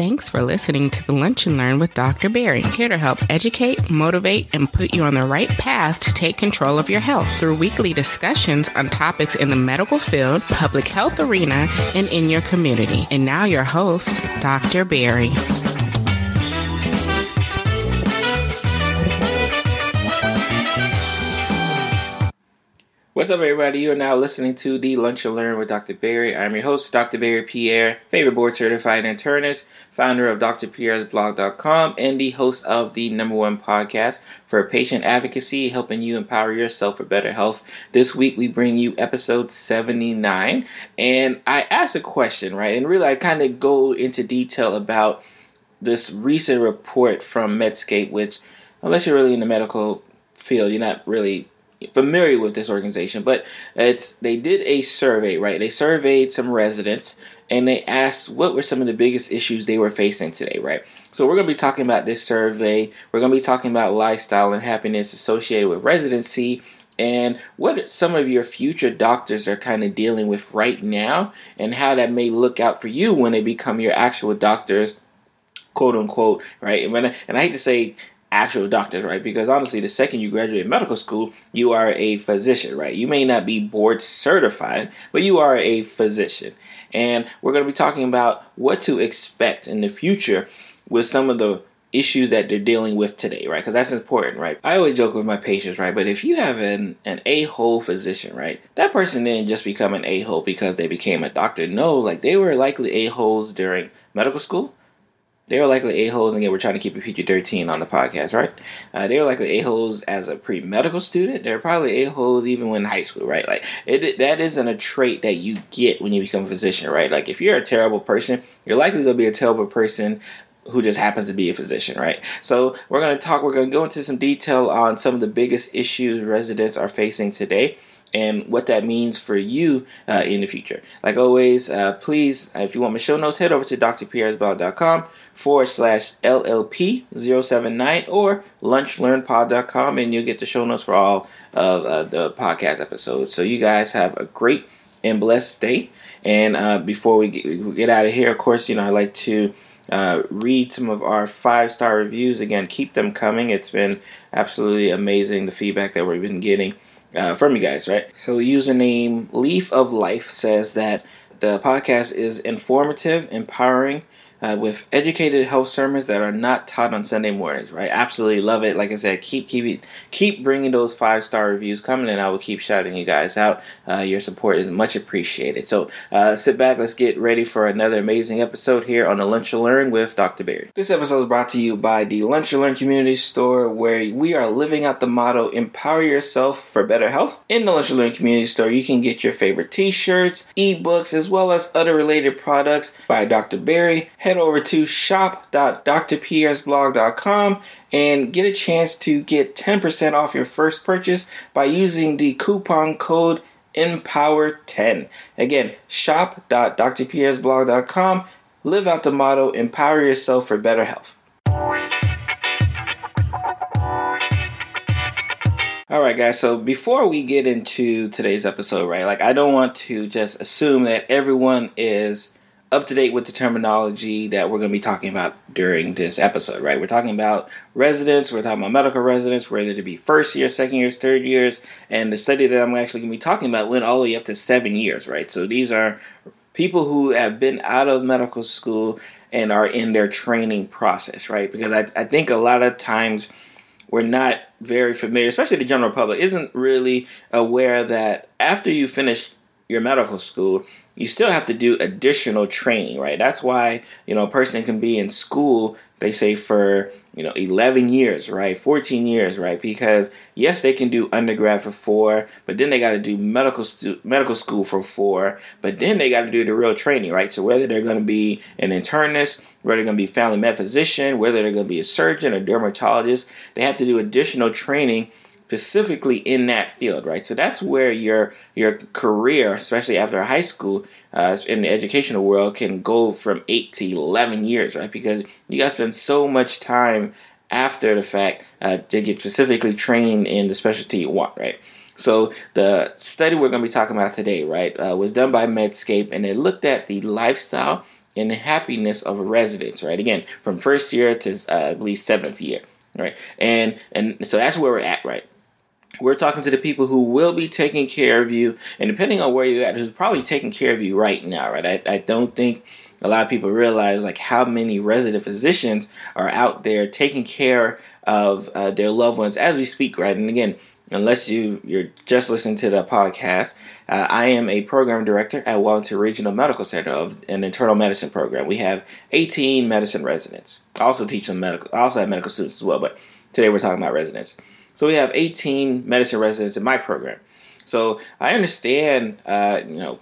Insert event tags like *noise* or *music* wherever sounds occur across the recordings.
Thanks for listening to the Lunch and Learn with Dr. Berry, here to help educate, motivate, and put you on the right path to take control of your health through weekly discussions on topics in the medical field, public health arena, and in your community. And now, your host, Dr. Berry. What's up, everybody? You are now listening to the Lunch and Learn with Dr. Berry. I'm your host, Dr. Berry Pierre, favorite board certified internist, founder of drpierresblog.com, and the host of the number one podcast for patient advocacy, helping you empower yourself for better health. This week, we bring you episode 79, and I asked a question, right? And really, I kind of go into detail about this recent report from Medscape, which, unless you're really in the medical field, you're not really familiar with this organization, but it's they did a survey, right? They surveyed some residents and they asked what were some of the biggest issues they were facing today, right? So we're going to be talking about this survey. We're going to be talking about lifestyle and happiness associated with residency and what some of your future doctors are kind of dealing with right now and how that may look out for you when they become your actual doctors quote unquote, right? And, I, and I hate to say actual doctors, right? Because honestly, the second you graduate medical school, you are a physician, right? You may not be board certified, but you are a physician. And we're going to be talking about what to expect in the future with some of the issues that they're dealing with today, right? Because that's important, right? I always joke with my patients, right? But if you have an, an a hole physician, right, that person didn't just become an a hole because they became a doctor. No, like they were likely a holes during medical school they were likely a-holes, and again, we're trying to keep it PG-13 on the podcast, right? Uh, they were likely a-holes as a pre-medical student. They're probably a-holes even when in high school, right? Like, it, that isn't a trait that you get when you become a physician, right? Like, if you're a terrible person, you're likely going to be a terrible person who just happens to be a physician, right? So we're going to talk, we're going to go into some detail on some of the biggest issues residents are facing today and what that means for you uh, in the future. Like always, uh, please, uh, if you want my show notes, head over to drpierresblog.com forward slash LLP079 or lunchlearnpod.com and you'll get the show notes for all of uh, the podcast episodes. So you guys have a great and blessed day. And uh, before we get, we get out of here, of course, you know, I like to uh, read some of our five star reviews. Again, keep them coming. It's been absolutely amazing the feedback that we've been getting uh, from you guys, right? So, username Leaf of Life says that the podcast is informative, empowering, uh, with educated health sermons that are not taught on Sunday mornings. Right? Absolutely love it. Like I said, keep keep keep bringing those five star reviews coming, and I will keep shouting you guys out. Uh, your support is much appreciated. So uh, sit back. Let's get ready for another amazing episode here on the Lunch and Learn with Dr. Berry. This episode is brought to you by the Lunch and Learn Community Store, where we are living out the motto "Empower yourself for better health." In the Lunch and Learn Community Store, you can get your favorite T-shirts, ebooks, as well as other related products by Dr. Berry head over to shop.drpierresblog.com and get a chance to get 10% off your first purchase by using the coupon code EMPOWER10. Again, shop.drpierresblog.com. Live out the motto empower yourself for better health. All right, guys. So before we get into today's episode, right, like I don't want to just assume that everyone is up to date with the terminology that we're going to be talking about during this episode, right? We're talking about residents, we're talking about medical residents, whether it be first year, second years, third years, and the study that I'm actually going to be talking about went all the way up to seven years, right? So these are people who have been out of medical school and are in their training process, right? Because I, I think a lot of times we're not very familiar, especially the general public, isn't really aware that after you finish your medical school, you still have to do additional training, right? That's why, you know, a person can be in school, they say for, you know, 11 years, right? 14 years, right? Because yes, they can do undergrad for 4, but then they got to do medical stu- medical school for 4, but then they got to do the real training, right? So whether they're going to be an internist, whether they're going to be family med physician, whether they're going to be a surgeon or dermatologist, they have to do additional training specifically in that field, right? So that's where your your career, especially after high school, uh, in the educational world, can go from eight to eleven years, right? Because you got to spend so much time after the fact uh, to get specifically trained in the specialty you want, right? So the study we're going to be talking about today, right, uh, was done by Medscape, and it looked at the lifestyle and the happiness of residents, right? Again, from first year to uh, I believe seventh year, right? And and so that's where we're at, right? We're talking to the people who will be taking care of you, and depending on where you're at, who's probably taking care of you right now, right? I, I don't think a lot of people realize like how many resident physicians are out there taking care of uh, their loved ones as we speak, right? And again, unless you you're just listening to the podcast, uh, I am a program director at Wellington Regional Medical Center of an internal medicine program. We have 18 medicine residents. I also teach some medical. I also have medical students as well, but today we're talking about residents. So we have 18 medicine residents in my program. So I understand, uh, you know,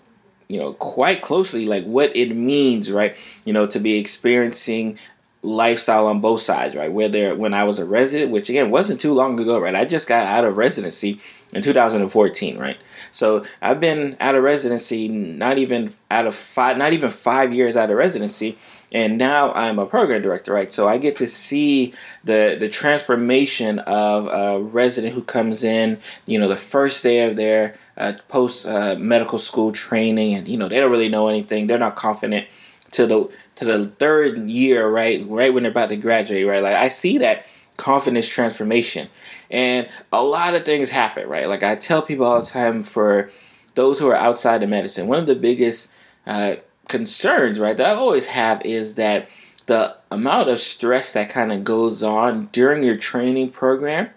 you know, quite closely like what it means, right? You know, to be experiencing lifestyle on both sides, right? Whether when I was a resident, which again wasn't too long ago, right? I just got out of residency in 2014, right? So I've been out of residency, not even out of five, not even five years out of residency, and now I'm a program director, right? So I get to see the the transformation of a resident who comes in, you know, the first day of their uh, post uh, medical school training, and you know they don't really know anything, they're not confident to the to the third year, right, right when they're about to graduate, right? Like I see that confidence transformation, and a lot of things happen, right? Like I tell people all the time, for those who are outside of medicine, one of the biggest uh, concerns, right, that I always have is that the amount of stress that kind of goes on during your training program,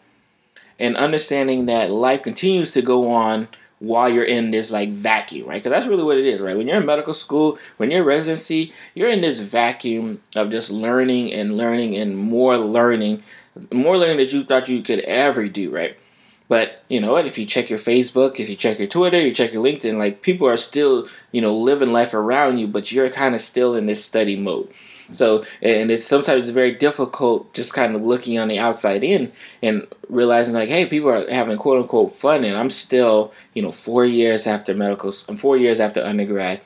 and understanding that life continues to go on while you're in this like vacuum, right? Because that's really what it is, right? When you're in medical school, when you're residency, you're in this vacuum of just learning and learning and more learning, more learning that you thought you could ever do, right? But you know what? If you check your Facebook, if you check your Twitter, you check your LinkedIn, like people are still, you know, living life around you, but you're kind of still in this study mode. So, and it's sometimes very difficult just kind of looking on the outside in and realizing like, hey, people are having quote unquote fun, and I'm still, you know, four years after medical, I'm four years after undergrad,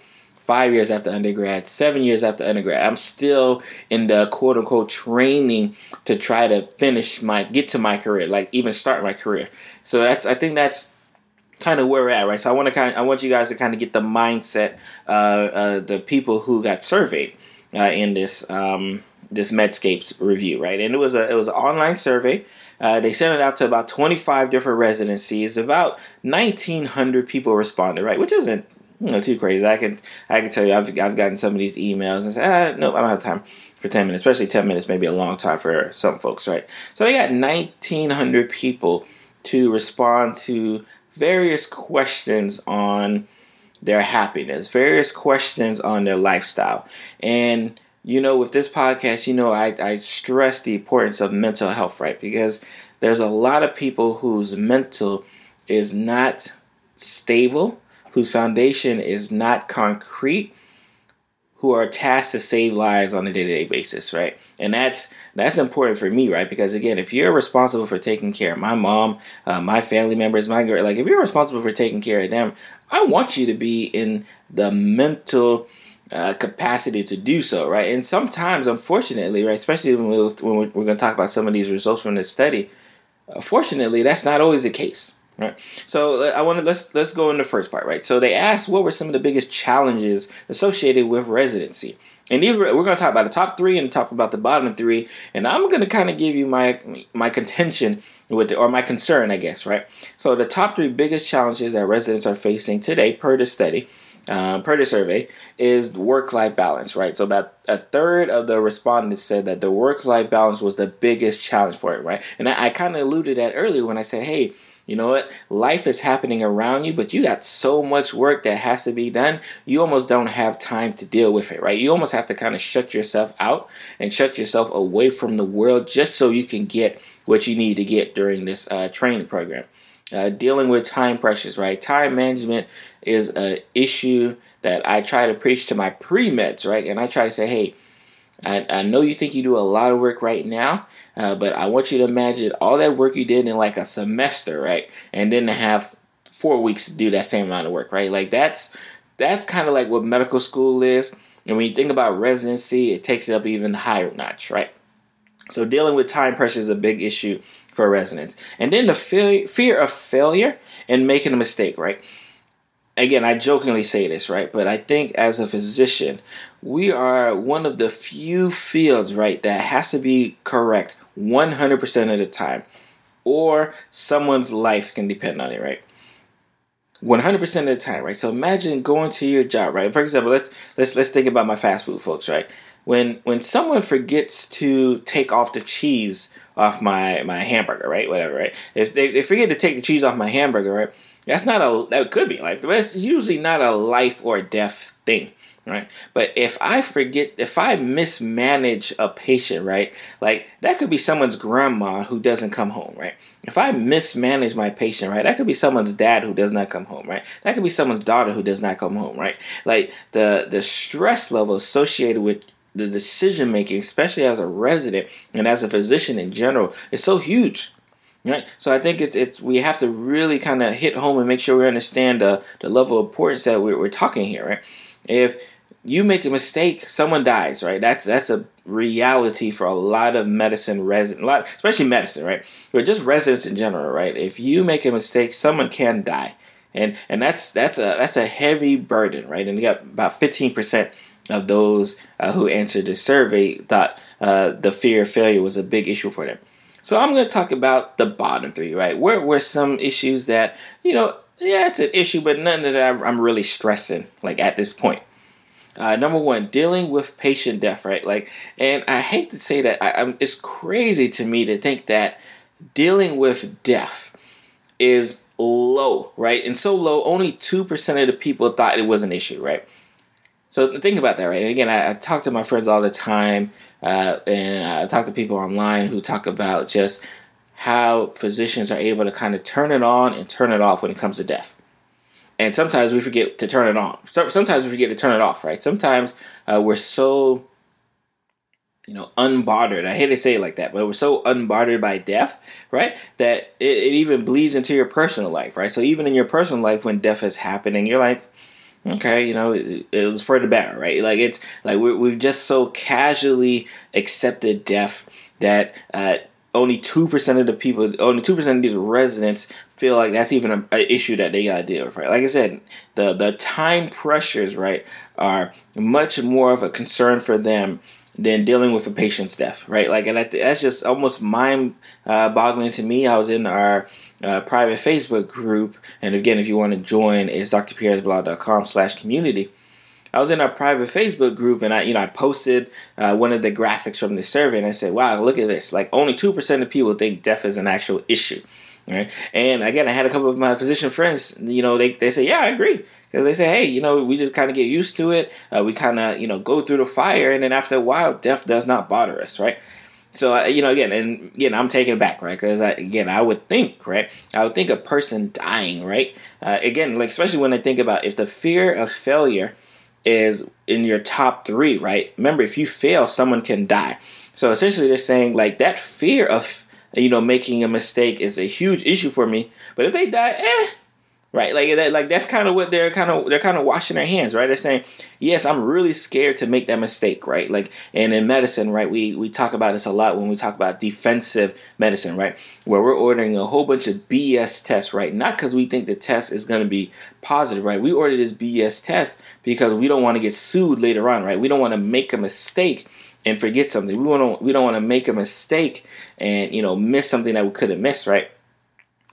five years after undergrad, seven years after undergrad. I'm still in the quote unquote training to try to finish my, get to my career, like even start my career. So that's, I think that's kind of where we're at, right? So I want to kind, of, I want you guys to kind of get the mindset, uh, uh, the people who got surveyed uh, in this um, this Medscapes review, right? And it was a it was an online survey. Uh, they sent it out to about 25 different residencies. About 1,900 people responded, right? Which isn't you know too crazy. I can I can tell you I've I've gotten some of these emails and say ah, no I don't have time for 10 minutes, especially 10 minutes maybe a long time for some folks, right? So they got 1,900 people to respond to various questions on their happiness, various questions on their lifestyle. And, you know, with this podcast, you know, I, I stress the importance of mental health, right? Because there's a lot of people whose mental is not stable, whose foundation is not concrete, who are tasked to save lives on a day-to-day basis, right? And that's that's important for me, right? Because again, if you're responsible for taking care of my mom, uh, my family members, my girl, like if you're responsible for taking care of them, I want you to be in the mental uh, capacity to do so, right? And sometimes, unfortunately, right, especially when, we, when we're, we're going to talk about some of these results from this study, unfortunately, that's not always the case, right? So uh, I want to let's let's go in the first part, right? So they asked what were some of the biggest challenges associated with residency, and these were we're going to talk about the top three and talk about the bottom three, and I'm going to kind of give you my my contention with the, or my concern, I guess, right? So the top three biggest challenges that residents are facing today, per the study, uh, per the survey, is work-life balance, right? So about a third of the respondents said that the work-life balance was the biggest challenge for it, right? And I, I kind of alluded that earlier when I said, hey you know what? Life is happening around you, but you got so much work that has to be done. You almost don't have time to deal with it, right? You almost have to kind of shut yourself out and shut yourself away from the world just so you can get what you need to get during this uh, training program. Uh, dealing with time pressures, right? Time management is an issue that I try to preach to my pre meds, right? And I try to say, hey, I, I know you think you do a lot of work right now, uh, but I want you to imagine all that work you did in like a semester, right? And then to have four weeks to do that same amount of work, right? Like that's that's kind of like what medical school is. And when you think about residency, it takes it up even higher notch, right? So dealing with time pressure is a big issue for residents. And then the fear of failure and making a mistake, right? Again, I jokingly say this, right? But I think as a physician, we are one of the few fields, right, that has to be correct 100% of the time, or someone's life can depend on it, right? 100% of the time, right? So imagine going to your job, right? For example, let's let's let's think about my fast food folks, right? When when someone forgets to take off the cheese off my my hamburger, right? Whatever, right? If they, they forget to take the cheese off my hamburger, right? That's not a that could be life, but it's usually not a life or death thing, right? But if I forget, if I mismanage a patient, right, like that could be someone's grandma who doesn't come home, right? If I mismanage my patient, right, that could be someone's dad who does not come home, right? That could be someone's daughter who does not come home, right? Like the the stress level associated with the decision making, especially as a resident and as a physician in general, is so huge. Right. So I think it's, it's we have to really kind of hit home and make sure we understand the, the level of importance that we're, we're talking here, right? If you make a mistake, someone dies, right? That's that's a reality for a lot of medicine resident, a lot, especially medicine, right? But just residents in general, right? If you make a mistake, someone can die, and and that's that's a that's a heavy burden, right? And you got about fifteen percent of those uh, who answered the survey thought uh, the fear of failure was a big issue for them. So I'm going to talk about the bottom three, right? Where were some issues that, you know, yeah, it's an issue, but none that I'm really stressing, like at this point. Uh, number one, dealing with patient death, right? Like, and I hate to say that, I, it's crazy to me to think that dealing with death is low, right? And so low, only 2% of the people thought it was an issue, right? So think about that, right? And again, I, I talk to my friends all the time, uh, and I talk to people online who talk about just how physicians are able to kind of turn it on and turn it off when it comes to death. And sometimes we forget to turn it on. Sometimes we forget to turn it off, right? Sometimes uh, we're so, you know, unbothered. I hate to say it like that, but we're so unbothered by death, right? That it, it even bleeds into your personal life, right? So even in your personal life, when death is happening, you're like, okay, you know, it, it, was for the better, right? Like it's like we have just so casually accepted death that uh, only two percent of the people, only two percent of these residents feel like that's even an issue that they got to deal with, right? Like I said, the the time pressures, right, are much more of a concern for them than dealing with a patient's death, right? Like, and that's just almost mind uh, boggling to me. I was in our uh, private Facebook group. And again, if you want to join, it's drpierresblog.com slash community. I was in our private Facebook group and I, you know, I posted uh, one of the graphics from the survey and I said, wow, look at this. Like only 2% of people think death is an actual issue. Right. And again, I had a couple of my physician friends, you know, they, they say, yeah, I agree. Because they say, hey, you know, we just kind of get used to it. Uh, we kind of, you know, go through the fire. And then after a while, death does not bother us. Right. So you know, again, and again, I'm taking it back, right? Because again, I would think, right? I would think a person dying, right? Uh, again, like especially when I think about if the fear of failure is in your top three, right? Remember, if you fail, someone can die. So essentially, they're saying like that fear of you know making a mistake is a huge issue for me. But if they die, eh, right? Like that, like that's kind of what they're kind of they're kind of washing their hands, right? They're saying, yes, I'm really scared to make that mistake, right? Like, and in medicine, right, we we talk about this a lot when we talk about defensive medicine, right, where we're ordering a whole bunch of BS tests, right? Not because we think the test is going to be positive, right? We order this BS test because we don't want to get sued later on, right? We don't want to make a mistake and forget something. We want to we don't want to make a mistake and you know miss something that we could have missed, right?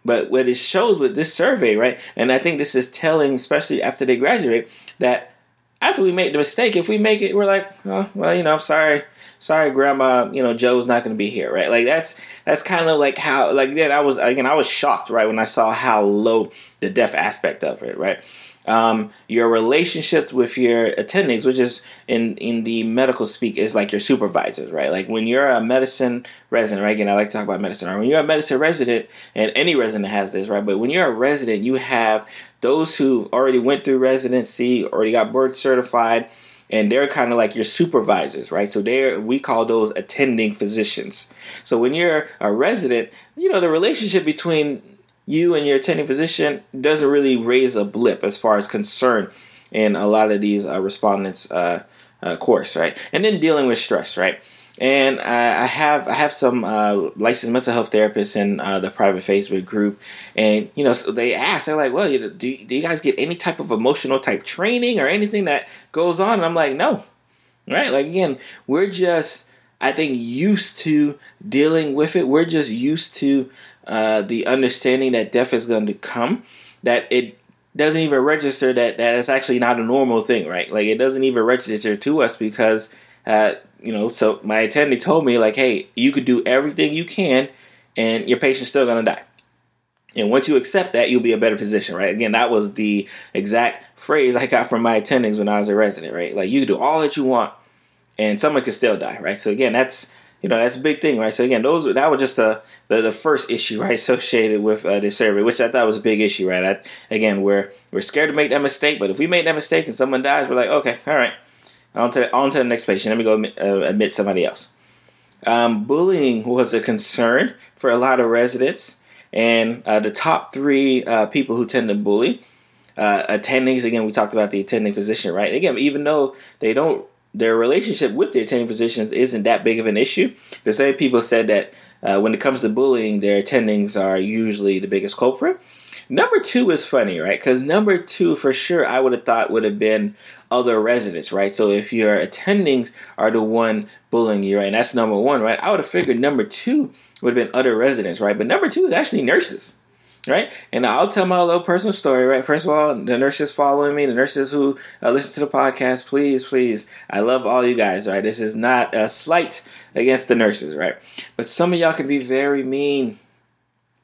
But what it shows with this survey, right, and I think this is telling, especially after they graduate, that after we make the mistake, if we make it, we're like, oh, well, you know, I'm sorry, sorry, Grandma, you know, Joe's not going to be here, right? Like that's that's kind of like how, like, then I was again, I was shocked, right, when I saw how low the deaf aspect of it, right um, your relationships with your attendings, which is in in the medical speak is like your supervisors, right? Like when you're a medicine resident, right? Again, I like to talk about medicine. Right? When you're a medicine resident, and any resident has this, right? But when you're a resident, you have those who already went through residency, already got board certified, and they're kind of like your supervisors, right? So they're we call those attending physicians. So when you're a resident, you know the relationship between you and your attending physician doesn't really raise a blip as far as concern in a lot of these uh, respondents' uh, uh, course, right? And then dealing with stress, right? and I, I have I have some uh, licensed mental health therapists in uh, the private Facebook group, and you know so they ask they're like, well, do do you guys get any type of emotional type training or anything that goes on? And I'm like, no, right? Like again, we're just I think used to dealing with it. We're just used to uh, the understanding that death is going to come. That it doesn't even register that that it's actually not a normal thing, right? Like it doesn't even register to us because uh, you know. So my attending told me like, hey, you could do everything you can, and your patient's still gonna die. And once you accept that, you'll be a better physician, right? Again, that was the exact phrase I got from my attendings when I was a resident, right? Like you can do all that you want, and someone could still die, right? So again, that's you know that's a big thing, right? So again, those that was just the the, the first issue, right, *laughs* associated with uh, this survey, which I thought was a big issue, right? I, again, we're we're scared to make that mistake, but if we make that mistake and someone dies, we're like, okay, all right, on to the, on to the next patient. Let me go admit, uh, admit somebody else. Um, bullying was a concern for a lot of residents, and uh, the top three uh, people who tend to bully uh, attendings. Again, we talked about the attending physician, right? Again, even though they don't their relationship with their attending physicians isn't that big of an issue. The same people said that uh, when it comes to bullying, their attendings are usually the biggest culprit. Number two is funny, right? Because number two, for sure, I would have thought would have been other residents, right? So if your attendings are the one bullying you, right, and that's number one, right? I would have figured number two would have been other residents, right? But number two is actually nurses right? And I'll tell my little personal story, right? First of all, the nurses following me, the nurses who uh, listen to the podcast, please, please, I love all you guys, right? This is not a slight against the nurses, right? But some of y'all can be very mean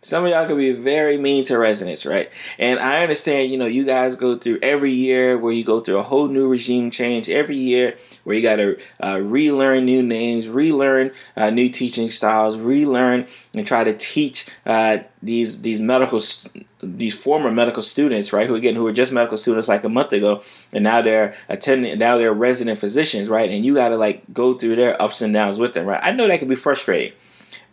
some of y'all can be very mean to residents, right? And I understand, you know, you guys go through every year where you go through a whole new regime change every year where you got to uh, relearn new names, relearn uh, new teaching styles, relearn and try to teach uh, these these medical these former medical students, right? Who again who were just medical students like a month ago, and now they're attending, now they're resident physicians, right? And you got to like go through their ups and downs with them, right? I know that can be frustrating,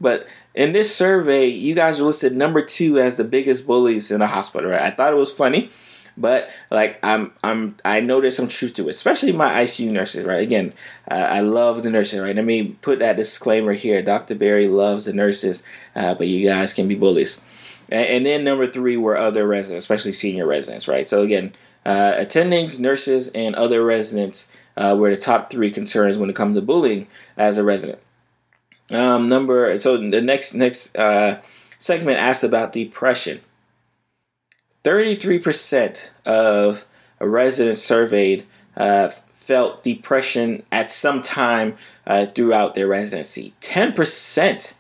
but in this survey, you guys were listed number two as the biggest bullies in the hospital. Right? I thought it was funny, but like I'm, I'm, I know there's some truth to it, especially my ICU nurses. Right? Again, uh, I love the nurses. Right? Let me put that disclaimer here. Dr. Berry loves the nurses, uh, but you guys can be bullies. And, and, then number three were other residents, especially senior residents. Right? So again, uh, attendings, nurses, and other residents uh, were the top three concerns when it comes to bullying as a resident. Um, number so the next next uh, segment asked about depression. Thirty-three percent of residents surveyed uh, felt depression at some time uh, throughout their residency. Ten percent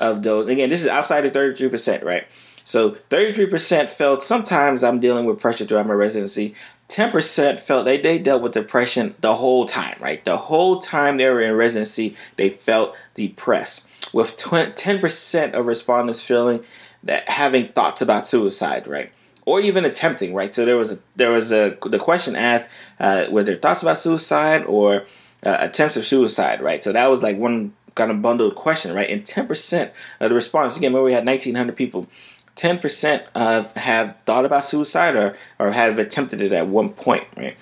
of those, again, this is outside of thirty-three percent, right? So 33% felt sometimes I'm dealing with pressure throughout my residency. 10% felt they, they dealt with depression the whole time, right? The whole time they were in residency, they felt depressed. With 10% of respondents feeling that having thoughts about suicide, right? Or even attempting, right? So there was a, there was a, the question asked, uh, was there thoughts about suicide or uh, attempts of suicide, right? So that was like one kind of bundled question, right? And 10% of the respondents, again, remember we had 1,900 people, 10% of have thought about suicide or, or have attempted it at one point, right?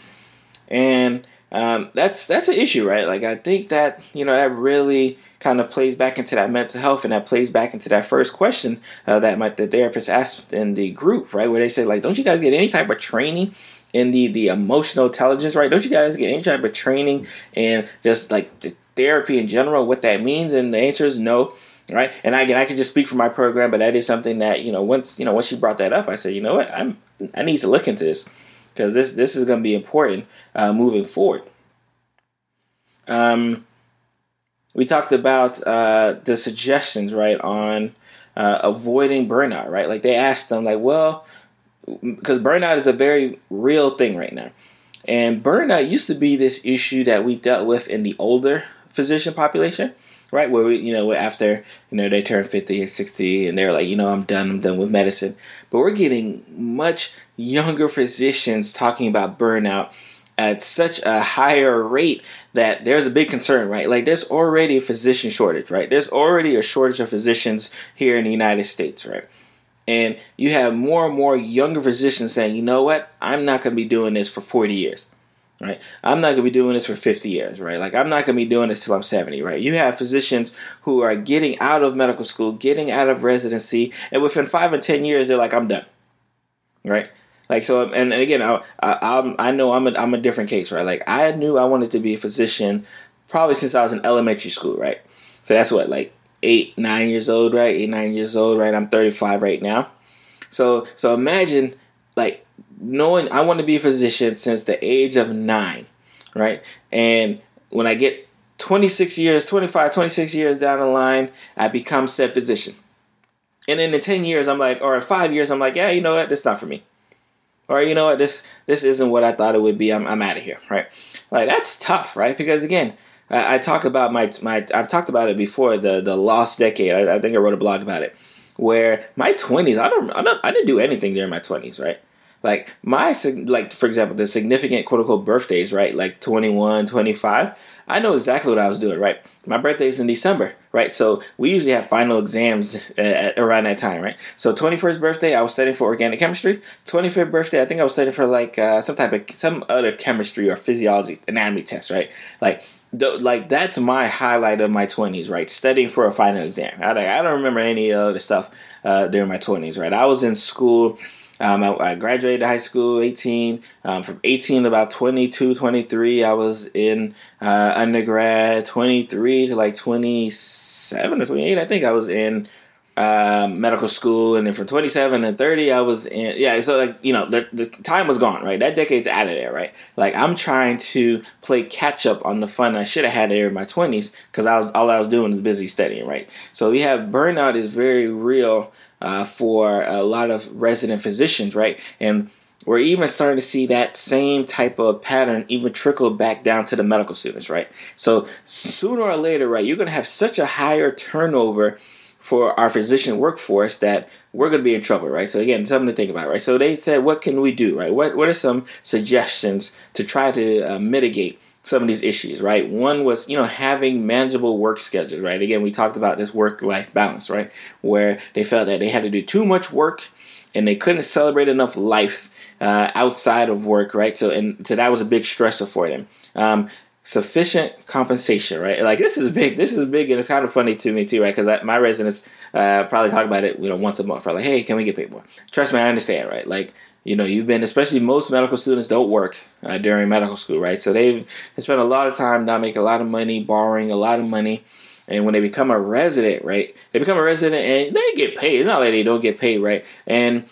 And um, that's that's an issue, right? Like I think that you know that really kind of plays back into that mental health, and that plays back into that first question uh, that my the therapist asked in the group, right? Where they say like, don't you guys get any type of training in the the emotional intelligence, right? Don't you guys get any type of training and just like the therapy in general, what that means? And the answer is no right? And again, I can just speak for my program, but that is something that you know once you know once she brought that up, I said, you know what, I'm I need to look into this because this this is going to be important uh, moving forward. Um, we talked about uh, the suggestions, right, on uh, avoiding burnout, right? Like they asked them, like, well, because burnout is a very real thing right now. And burnout used to be this issue that we dealt with in the older physician population right? Where we, you know, after you know they turn fifty and sixty, and they're like, you know, I'm done, I'm done with medicine. But we're getting much younger physicians talking about burnout at such a higher rate that there's a big concern, right? Like there's already a physician shortage, right? There's already a shortage of physicians here in the United States, right? And you have more and more younger physicians saying, you know what, I'm not going to be doing this for 40 years. Right? I'm not gonna be doing this for 50 years, right? Like I'm not gonna be doing this till I'm 70, right? You have physicians who are getting out of medical school, getting out of residency, and within five or 10 years, they're like, I'm done, right? Like so, and, and again, I, I I know I'm a, I'm a different case, right? Like I knew I wanted to be a physician probably since I was in elementary school, right? So that's what like eight nine years old, right? Eight nine years old, right? I'm 35 right now. So so imagine like knowing I want to be a physician since the age of nine, right? And when I get 26 years, 25, 26 years down the line, I become said physician. And then in 10 years, I'm like, or in five years, I'm like, yeah, you know what? This not for me. Or you know what? This this isn't what I thought it would be. I'm, I'm out of here, right? Like that's tough, right? Because again, I, I talk about my my I've talked about it before the the lost decade. I, I think I wrote a blog about it where my 20s I don't I don't I didn't do anything during my 20s, right? Like my like for example, the significant quote unquote birthdays, right? Like 21, 25. I know exactly what I was doing, right? My birthday's in December, right? So we usually have final exams at, around that time, right? So 21st birthday, I was studying for organic chemistry. 25th birthday, I think I was studying for like uh, some type of some other chemistry or physiology anatomy test, right? Like like that's my highlight of my 20s right studying for a final exam i, I don't remember any other stuff uh, during my 20s right i was in school um, I, I, graduated high school 18. Um, from 18 to about 22, 23, I was in uh, undergrad. 23 to like 27 or 28, I think I was in um, medical school. And then from 27 and 30, I was in, yeah, so like, you know, the, the time was gone, right? That decade's out of there, right? Like, I'm trying to play catch up on the fun I should have had there in my 20s because I was all I was doing was busy studying, right? So we have burnout is very real uh, for a lot of resident physicians, right? And we're even starting to see that same type of pattern even trickle back down to the medical students, right? So sooner or later, right, you're going to have such a higher turnover for our physician workforce that we're going to be in trouble, right? So again, something to think about, right? So they said, what can we do, right? What what are some suggestions to try to uh, mitigate some of these issues, right? One was, you know, having manageable work schedules, right? Again, we talked about this work life balance, right? Where they felt that they had to do too much work and they couldn't celebrate enough life uh, outside of work, right? So, and so that was a big stressor for them. Um, sufficient compensation, right? Like this is big. This is big, and it's kind of funny to me too, right? Because my residents uh, probably talk about it, you know, once a month. Right? Like, hey, can we get paid more? Trust me, I understand, right? Like you know, you've been, especially most medical students don't work uh, during medical school, right? So they've they spent a lot of time not making a lot of money, borrowing a lot of money. And when they become a resident, right, they become a resident and they get paid. It's not like they don't get paid, right? And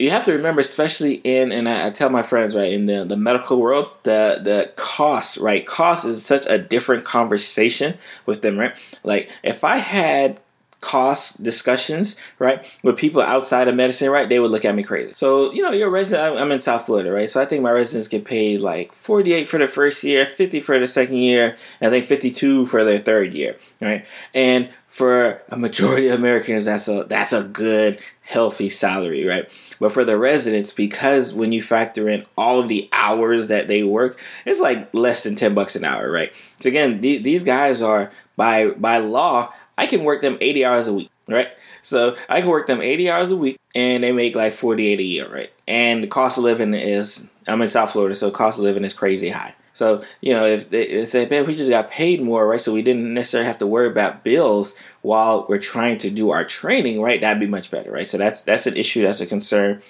you have to remember, especially in, and I, I tell my friends, right, in the, the medical world, the, the cost, right, cost is such a different conversation with them, right? Like, if I had cost discussions, right, with people outside of medicine, right, they would look at me crazy. So, you know, you're a resident, I'm in South Florida, right? So I think my residents get paid like 48 for the first year, 50 for the second year, and I think 52 for their third year, right? And for a majority of Americans, that's a that's a good, healthy salary, right? But for the residents, because when you factor in all of the hours that they work, it's like less than 10 bucks an hour, right? So again, th- these guys are by by law I can work them 80 hours a week, right? So I can work them 80 hours a week and they make like 48 a year, right? And the cost of living is, I'm in South Florida, so cost of living is crazy high. So, you know, if they, they say, man, we just got paid more, right? So we didn't necessarily have to worry about bills while we're trying to do our training, right? That'd be much better, right? So that's, that's an issue, that's a concern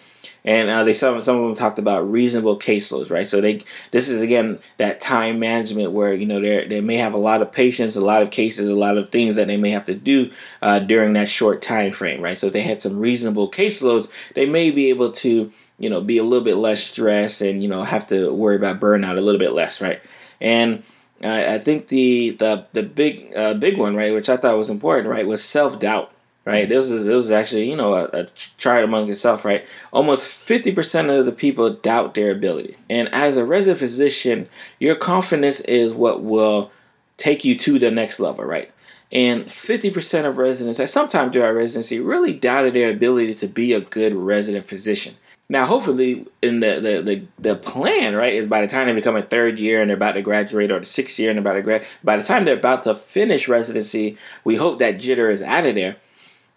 and uh, they some some of them talked about reasonable caseloads, right? So they this is again that time management where you know they they may have a lot of patients, a lot of cases, a lot of things that they may have to do uh, during that short time frame, right? So if they had some reasonable caseloads, they may be able to you know be a little bit less stressed and you know have to worry about burnout a little bit less, right? And uh, I think the the the big uh, big one, right, which I thought was important, right, was self doubt right? This was this was actually you know a, a among itself, right? Almost fifty percent of the people doubt their ability, and as a resident physician, your confidence is what will take you to the next level, right? And 50% of residents at some time during our residency really doubted their ability to be a good resident physician. Now, hopefully, in the, the, the, the, plan, right, is by the time they become a third year and they're about to graduate, or the sixth year and about to grad, by the time they're about to finish residency, we hope that jitter is out of there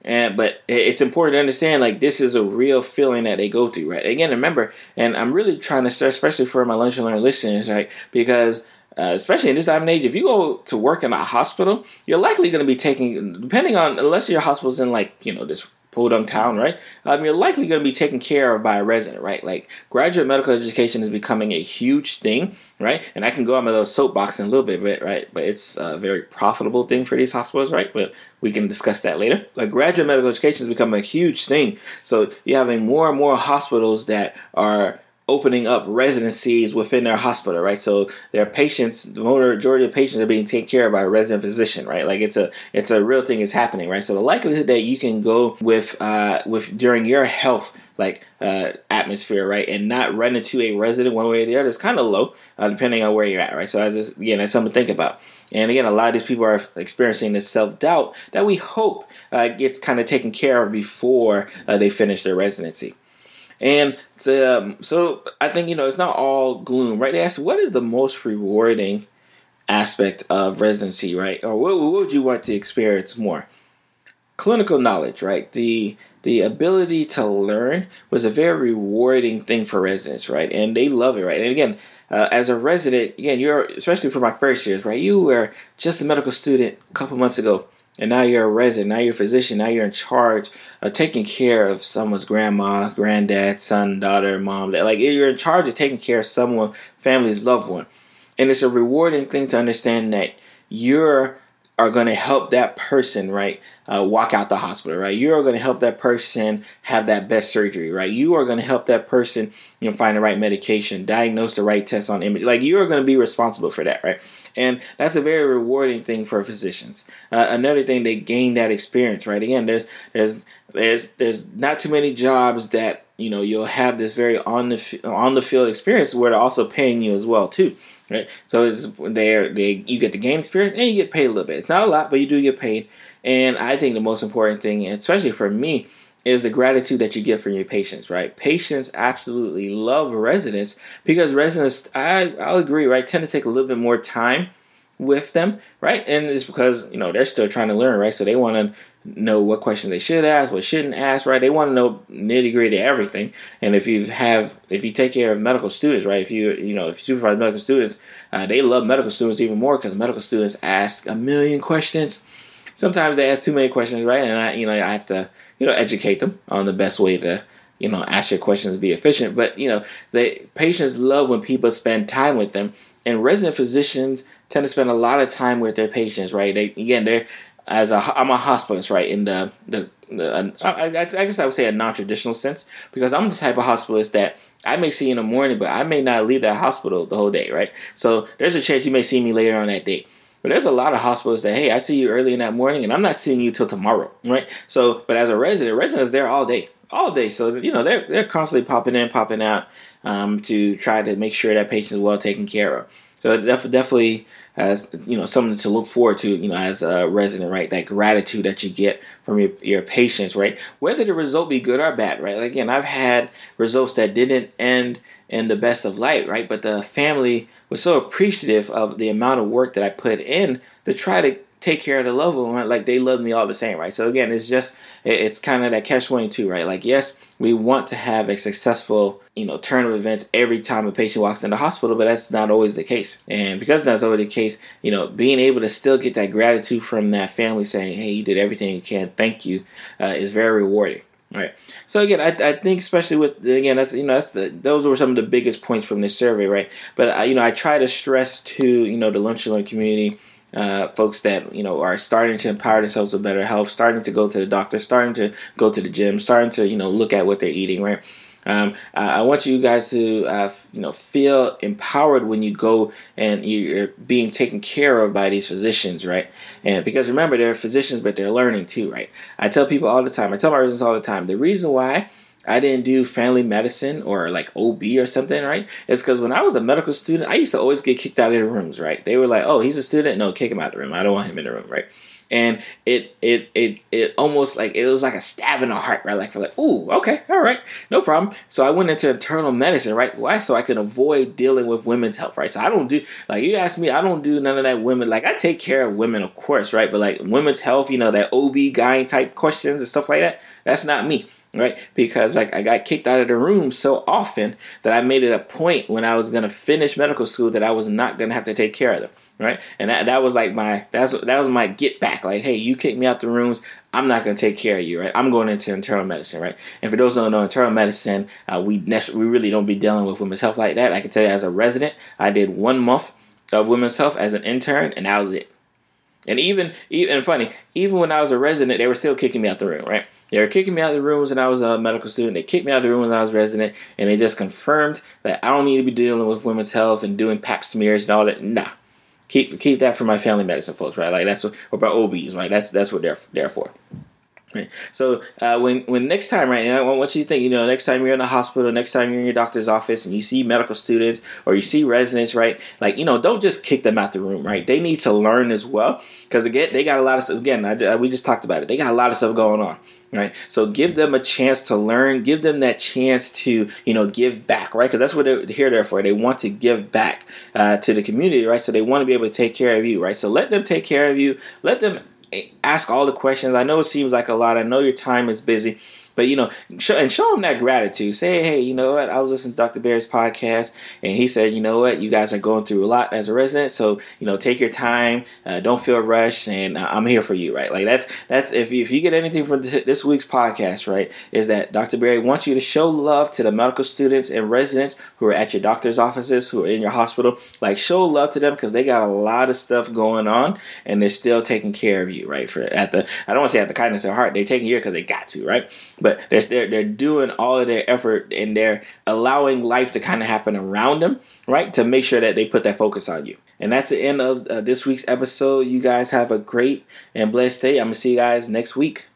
And but it's important to understand like this is a real feeling that they go through, right? Again, remember, and I'm really trying to stress, especially for my lunch and learn listeners, right? Because uh, especially in this time and age, if you go to work in a hospital, you're likely going to be taking, depending on, unless your hospital's in like, you know, this podunk town, right? Um, you're likely going to be taken care of by a resident, right? Like graduate medical education is becoming a huge thing, right? And I can go on my little soapbox in a little bit, right? But it's a very profitable thing for these hospitals, right? But we can discuss that later. Like graduate medical education has become a huge thing. So you're having more and more hospitals that are opening up residencies within their hospital, right? So their patients, the majority of patients are being taken care of by a resident physician, right? Like it's a it's a real thing is happening, right? So the likelihood that you can go with uh with during your health like uh, atmosphere, right, and not run into a resident one way or the other is kind of low, uh, depending on where you're at, right. So I just, again, that's something to think about. And again, a lot of these people are experiencing this self doubt that we hope uh, gets kind of taken care of before uh, they finish their residency. And the, um, so I think, you know, it's not all gloom, right? They ask, what is the most rewarding aspect of residency, right? Or what, what would you want to experience more? Clinical knowledge, right? The the ability to learn was a very rewarding thing for residents, right? And they love it, right? And again, uh, as a resident, again, you're especially for my first years, right? You were just a medical student a couple months ago and now you're a resident, now you're a physician, now you're in charge of taking care of someone's grandma, granddad, son, daughter, mom. Like you're in charge of taking care of someone, family's loved one. And it's a rewarding thing to understand that you're are going to help that person, right, uh, walk out the hospital, right? You are going to help that person have that best surgery, right? You are going to help that person, you know, find the right medication, diagnose the right test on image. Like you are going to be responsible for that, right? And that's a very rewarding thing for physicians. Uh, another thing, they gain that experience, right? Again, there's there's there's there's not too many jobs that you know you'll have this very on the on the field experience where they're also paying you as well too right? So it's there they you get the game experience and you get paid a little bit. It's not a lot, but you do get paid. And I think the most important thing, especially for me, is the gratitude that you get from your patients, right? Patients absolutely love residents because residents, I I'll agree, right, tend to take a little bit more time with them, right? And it's because you know they're still trying to learn, right? So they want to know what questions they should ask, what shouldn't ask, right? They want to know nitty gritty everything. And if you have, if you take care of medical students, right? If you, you know, if you supervise medical students, uh, they love medical students even more because medical students ask a million questions. Sometimes they ask too many questions, right? And I, you know, I have to, you know, educate them on the best way to, you know, ask your questions, be efficient. But you know, the patients love when people spend time with them, and resident physicians tend to spend a lot of time with their patients, right? They again, they're as a I'm a hospitalist, right? In the the, the I, I, guess I would say a non-traditional sense because I'm the type of hospitalist that I may see in the morning, but I may not leave that hospital the whole day, right? So there's a chance you may see me later on that day. But there's a lot of hospitals that hey, I see you early in that morning, and I'm not seeing you till tomorrow, right? So, but as a resident, residents there all day, all day. So you know they're they're constantly popping in, popping out um, to try to make sure that patient is well taken care of. So def- definitely as you know something to look forward to you know as a resident right? That gratitude that you get from your, your patients right? Whether the result be good or bad right? Again i've had results that didn't end in the best of light right? But the family was so appreciative of the amount of work that i put in to try to take care of the loved one like they love me all the same right so again it's just it's kind of that catch 22 right like yes we want to have a successful you know turn of events every time a patient walks in the hospital but that's not always the case and because that's always the case you know being able to still get that gratitude from that family saying hey you did everything you can thank you uh, is very rewarding Right. So again, I, I think especially with again that's you know that's the those were some of the biggest points from this survey, right? But I, you know I try to stress to you know the lunch and learn community uh, folks that you know are starting to empower themselves with better health, starting to go to the doctor, starting to go to the gym, starting to you know look at what they're eating. Right. Um, I want you guys to uh, you know feel empowered when you go and you're being taken care of by these physicians, right? And because remember, they're physicians, but they're learning too, right? I tell people all the time. I tell my residents all the time. The reason why I didn't do family medicine or like OB or something, right? It's because when I was a medical student, I used to always get kicked out of the rooms, right? They were like, oh, he's a student. No, kick him out of the room. I don't want him in the room, right? and it it it it almost like it was like a stab in the heart, right? Like like, ooh, okay, all right, no problem. So I went into internal medicine, right? Why? So I can avoid dealing with women's health, right? So I don't do like you ask me, I don't do none of that women. Like I take care of women, of course, right? But like women's health, you know, that OB guy type questions and stuff like that, that's not me right? Because like I got kicked out of the room so often that I made it a point when I was gonna finish medical school that I was not gonna have to take care of them, right? And that, that was like my that's that was my get back. Like, hey, you kicked me out the rooms. I'm not going to take care of you, right? I'm going into internal medicine, right? And for those who don't know, internal medicine, uh, we we really don't be dealing with women's health like that. I can tell you, as a resident, I did one month of women's health as an intern, and that was it. And even, even funny, even when I was a resident, they were still kicking me out the room, right? They were kicking me out of the rooms when I was a medical student. They kicked me out of the room when I was resident, and they just confirmed that I don't need to be dealing with women's health and doing pap smears and all that. Nah, keep keep that for my family medicine folks, right? Like that's what about OBs, right? That's that's what they're there for. So uh, when when next time, right? And I want you to think, you know, next time you're in the hospital, next time you're in your doctor's office, and you see medical students or you see residents, right? Like you know, don't just kick them out the room, right? They need to learn as well, because again, they got a lot of stuff. Again, I, we just talked about it. They got a lot of stuff going on, right? So give them a chance to learn, give them that chance to, you know, give back, right? Because that's what they're here there for. They want to give back uh, to the community, right? So they want to be able to take care of you, right? So let them take care of you. Let them ask all the questions. I know it seems like a lot. I know your time is busy, but you know, show, and show them that gratitude. Say, hey, you know what? I was listening to Dr. Berry's podcast, and he said, you know what? You guys are going through a lot as a resident, so you know, take your time. Uh, don't feel rushed, and uh, I'm here for you. Right? Like that's that's if you, if you get anything from this week's podcast, right, is that Dr. Berry wants you to show love to the medical students and residents who are at your doctor's offices, who are in your hospital. Like show love to them because they got a lot of stuff going on, and they're still taking care of you. Right? For at the I don't want to say at the kindness of heart, they're taking care because they got to. Right? But they're, they're, they're doing all of their effort and they're allowing life to kind of happen around them, right? To make sure that they put that focus on you. And that's the end of uh, this week's episode. You guys have a great and blessed day. I'm going to see you guys next week.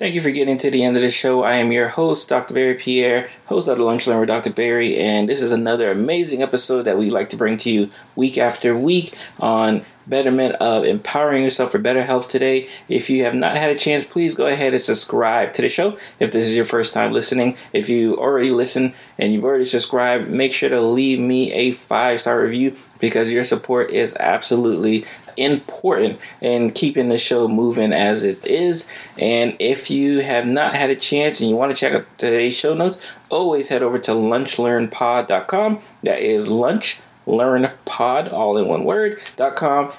Thank you for getting to the end of the show. I am your host, Dr. Berry Pierre, host of the Lunch Learn with Dr. Berry, and this is another amazing episode that we like to bring to you week after week on betterment of empowering yourself for better health today. If you have not had a chance, please go ahead and subscribe to the show. If this is your first time listening, if you already listen and you've already subscribed, make sure to leave me a five star review because your support is absolutely important in keeping the show moving as it is. And if you have not had a chance and you want to check out today's show notes, always head over to lunchlearnpod.com. That is lunch learn pod all in one word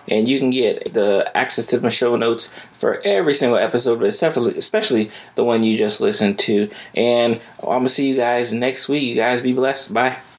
and you can get the access to my show notes for every single episode but especially the one you just listened to and i'm gonna see you guys next week you guys be blessed bye